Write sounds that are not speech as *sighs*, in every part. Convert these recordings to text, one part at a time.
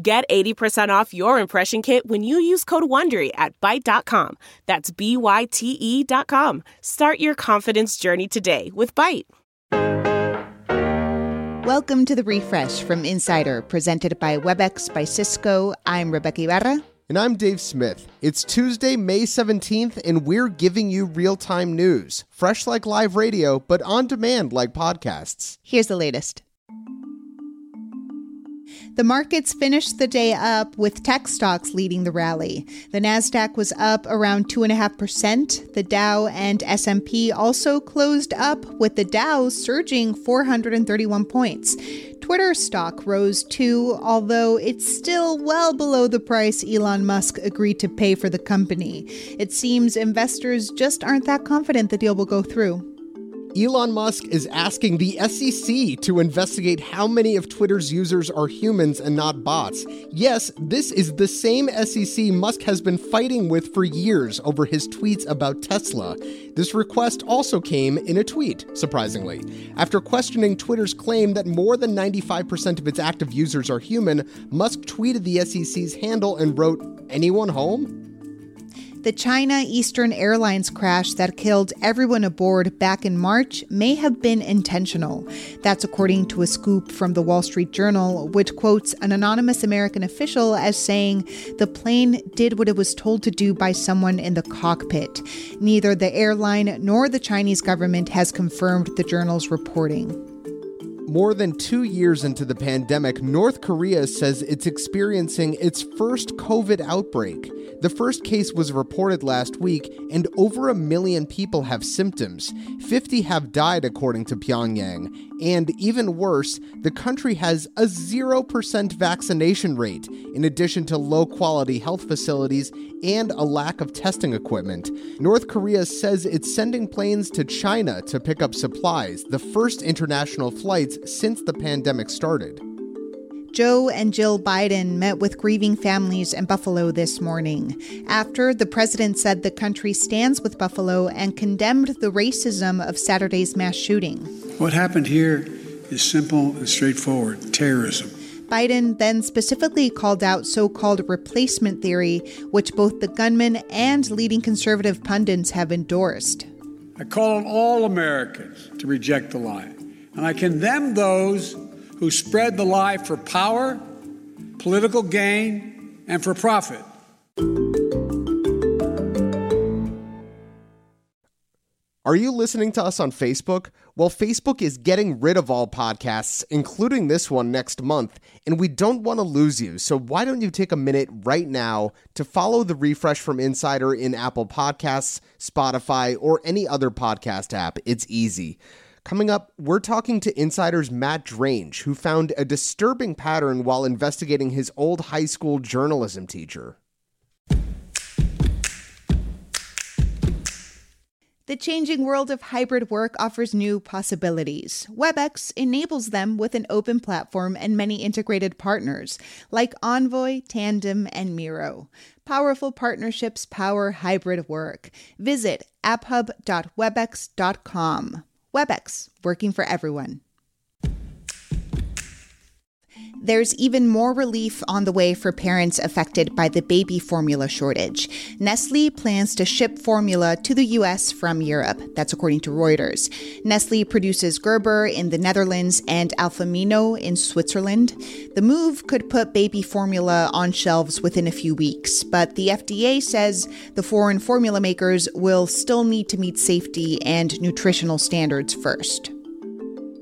Get 80% off your impression kit when you use code WONDERY at Byte.com. That's B-Y-T-E dot com. Start your confidence journey today with Byte. Welcome to the refresh from Insider, presented by WebEx by Cisco. I'm Rebeca Ibarra. And I'm Dave Smith. It's Tuesday, May 17th, and we're giving you real time news. Fresh like live radio, but on demand like podcasts. Here's the latest. The markets finished the day up with tech stocks leading the rally. The Nasdaq was up around 2.5%. The Dow and S&P also closed up with the Dow surging 431 points. Twitter stock rose too, although it's still well below the price Elon Musk agreed to pay for the company. It seems investors just aren't that confident the deal will go through. Elon Musk is asking the SEC to investigate how many of Twitter's users are humans and not bots. Yes, this is the same SEC Musk has been fighting with for years over his tweets about Tesla. This request also came in a tweet, surprisingly. After questioning Twitter's claim that more than 95% of its active users are human, Musk tweeted the SEC's handle and wrote, Anyone home? The China Eastern Airlines crash that killed everyone aboard back in March may have been intentional. That's according to a scoop from the Wall Street Journal, which quotes an anonymous American official as saying the plane did what it was told to do by someone in the cockpit. Neither the airline nor the Chinese government has confirmed the journal's reporting. More than two years into the pandemic, North Korea says it's experiencing its first COVID outbreak. The first case was reported last week, and over a million people have symptoms. 50 have died, according to Pyongyang. And even worse, the country has a 0% vaccination rate, in addition to low quality health facilities and a lack of testing equipment. North Korea says it's sending planes to China to pick up supplies, the first international flights since the pandemic started. Joe and Jill Biden met with grieving families in Buffalo this morning. After, the president said the country stands with Buffalo and condemned the racism of Saturday's mass shooting. What happened here is simple and straightforward terrorism. Biden then specifically called out so called replacement theory, which both the gunman and leading conservative pundits have endorsed. I call on all Americans to reject the lie, and I condemn those who spread the lie for power, political gain, and for profit. Are you listening to us on Facebook? Well, Facebook is getting rid of all podcasts, including this one next month, and we don't want to lose you. So why don't you take a minute right now to follow the refresh from Insider in Apple Podcasts, Spotify, or any other podcast app? It's easy. Coming up, we're talking to Insider's Matt Drange, who found a disturbing pattern while investigating his old high school journalism teacher. The changing world of hybrid work offers new possibilities. WebEx enables them with an open platform and many integrated partners like Envoy, Tandem, and Miro. Powerful partnerships power hybrid work. Visit apphub.webex.com. WebEx, working for everyone. There's even more relief on the way for parents affected by the baby formula shortage. Nestle plans to ship formula to the US from Europe. That's according to Reuters. Nestle produces Gerber in the Netherlands and Alfamino in Switzerland. The move could put baby formula on shelves within a few weeks, but the FDA says the foreign formula makers will still need to meet safety and nutritional standards first.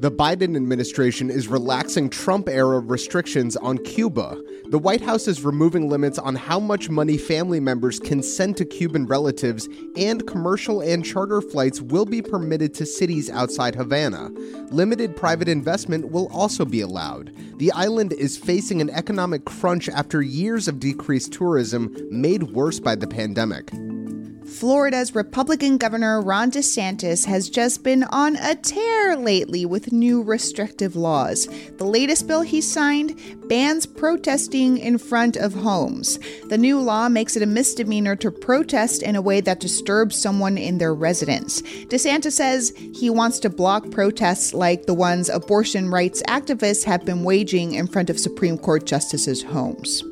The Biden administration is relaxing Trump era restrictions on Cuba. The White House is removing limits on how much money family members can send to Cuban relatives, and commercial and charter flights will be permitted to cities outside Havana. Limited private investment will also be allowed. The island is facing an economic crunch after years of decreased tourism, made worse by the pandemic. Florida's Republican Governor Ron DeSantis has just been on a tear lately with new restrictive laws. The latest bill he signed bans protesting in front of homes. The new law makes it a misdemeanor to protest in a way that disturbs someone in their residence. DeSantis says he wants to block protests like the ones abortion rights activists have been waging in front of Supreme Court justices' homes.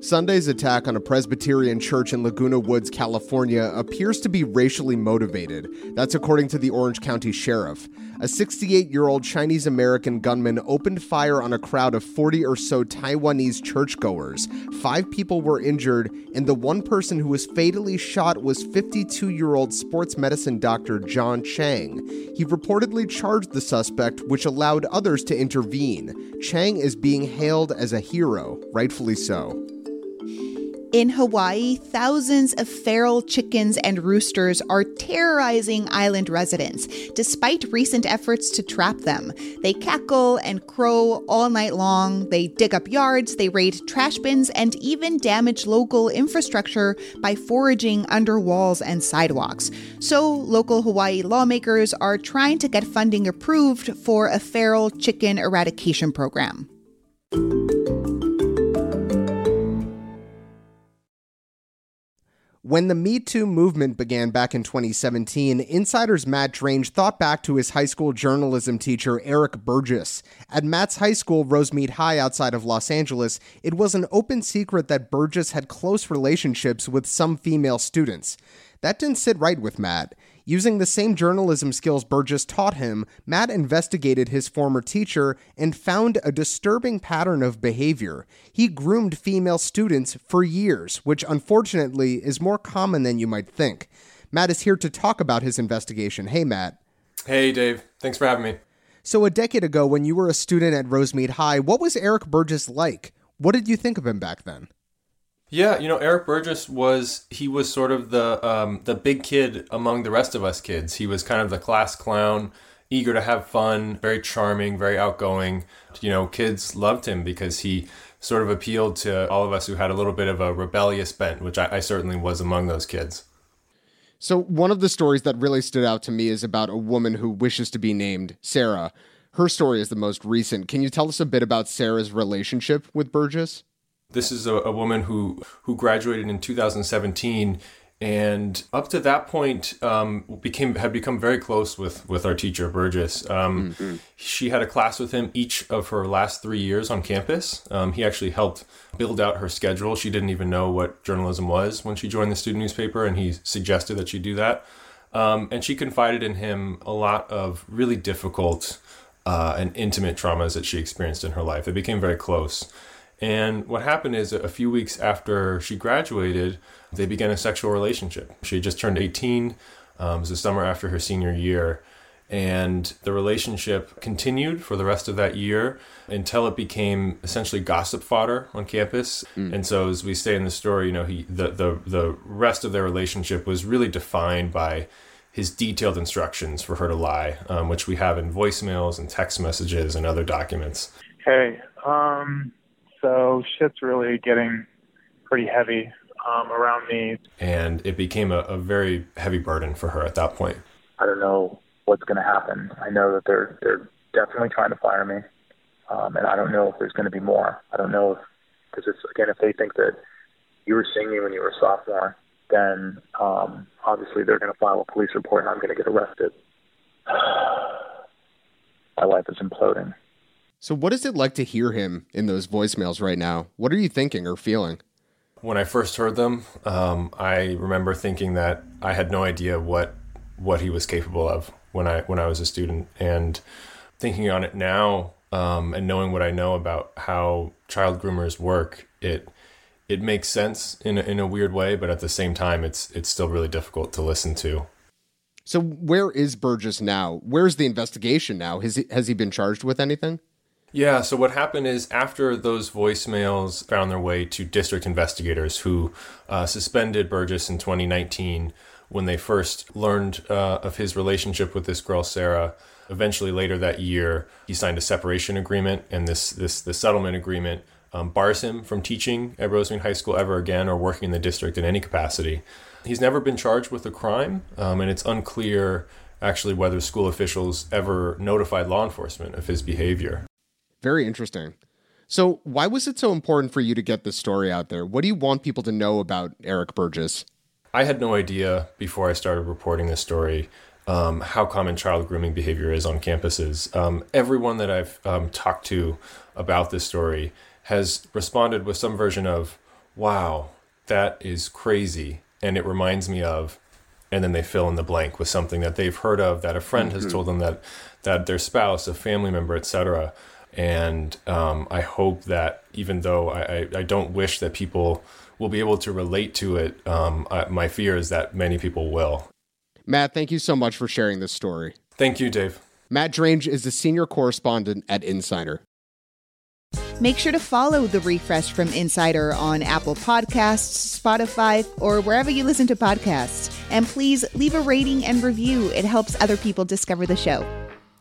Sunday's attack on a Presbyterian church in Laguna Woods, California, appears to be racially motivated. That's according to the Orange County Sheriff. A 68 year old Chinese American gunman opened fire on a crowd of 40 or so Taiwanese churchgoers. Five people were injured, and the one person who was fatally shot was 52 year old sports medicine doctor John Chang. He reportedly charged the suspect, which allowed others to intervene. Chang is being hailed as a hero, rightfully so. In Hawaii, thousands of feral chickens and roosters are terrorizing island residents, despite recent efforts to trap them. They cackle and crow all night long, they dig up yards, they raid trash bins, and even damage local infrastructure by foraging under walls and sidewalks. So, local Hawaii lawmakers are trying to get funding approved for a feral chicken eradication program. When the Me Too movement began back in 2017, Insider's Matt Drange thought back to his high school journalism teacher, Eric Burgess. At Matt's high school, Rosemead High, outside of Los Angeles, it was an open secret that Burgess had close relationships with some female students. That didn't sit right with Matt. Using the same journalism skills Burgess taught him, Matt investigated his former teacher and found a disturbing pattern of behavior. He groomed female students for years, which unfortunately is more common than you might think. Matt is here to talk about his investigation. Hey, Matt. Hey, Dave. Thanks for having me. So, a decade ago, when you were a student at Rosemead High, what was Eric Burgess like? What did you think of him back then? Yeah, you know, Eric Burgess was he was sort of the um, the big kid among the rest of us kids. He was kind of the class clown, eager to have fun, very charming, very outgoing. You know, kids loved him because he sort of appealed to all of us who had a little bit of a rebellious bent, which I, I certainly was among those kids. So, one of the stories that really stood out to me is about a woman who wishes to be named Sarah. Her story is the most recent. Can you tell us a bit about Sarah's relationship with Burgess? This is a, a woman who who graduated in 2017 and up to that point um, became had become very close with with our teacher Burgess. Um, mm-hmm. She had a class with him each of her last three years on campus. Um, he actually helped build out her schedule. She didn't even know what journalism was when she joined the student newspaper, and he suggested that she do that. Um, and she confided in him a lot of really difficult uh, and intimate traumas that she experienced in her life. They became very close. And what happened is a few weeks after she graduated, they began a sexual relationship. She had just turned 18. Um, it was the summer after her senior year. And the relationship continued for the rest of that year until it became essentially gossip fodder on campus. Mm. And so, as we say in the story, you know, he the, the the rest of their relationship was really defined by his detailed instructions for her to lie, um, which we have in voicemails and text messages and other documents. Hey, um, so shit's really getting pretty heavy um, around me. And it became a, a very heavy burden for her at that point. I don't know what's going to happen. I know that they're they're definitely trying to fire me, um, and I don't know if there's going to be more. I don't know if because it's again if they think that you were seeing me when you were a sophomore, then um, obviously they're going to file a police report and I'm going to get arrested. *sighs* My life is imploding. So, what is it like to hear him in those voicemails right now? What are you thinking or feeling? When I first heard them, um, I remember thinking that I had no idea what what he was capable of when I when I was a student, and thinking on it now um, and knowing what I know about how child groomers work, it it makes sense in a, in a weird way, but at the same time, it's it's still really difficult to listen to. So, where is Burgess now? Where's the investigation now? Has he, has he been charged with anything? Yeah, so what happened is after those voicemails found their way to district investigators who uh, suspended Burgess in 2019 when they first learned uh, of his relationship with this girl, Sarah. Eventually, later that year, he signed a separation agreement, and this this the settlement agreement um, bars him from teaching at Rosemead High School ever again or working in the district in any capacity. He's never been charged with a crime, um, and it's unclear actually whether school officials ever notified law enforcement of his behavior. Very interesting. So, why was it so important for you to get this story out there? What do you want people to know about Eric Burgess? I had no idea before I started reporting this story um, how common child grooming behavior is on campuses. Um, everyone that I've um, talked to about this story has responded with some version of, wow, that is crazy. And it reminds me of, and then they fill in the blank with something that they've heard of, that a friend mm-hmm. has told them that, that their spouse, a family member, etc. And um, I hope that even though I, I, I, don't wish that people will be able to relate to it, um, I, my fear is that many people will. Matt, thank you so much for sharing this story. Thank you, Dave. Matt Drange is the senior correspondent at Insider. Make sure to follow The Refresh from Insider on Apple Podcasts, Spotify, or wherever you listen to podcasts. And please leave a rating and review, it helps other people discover the show.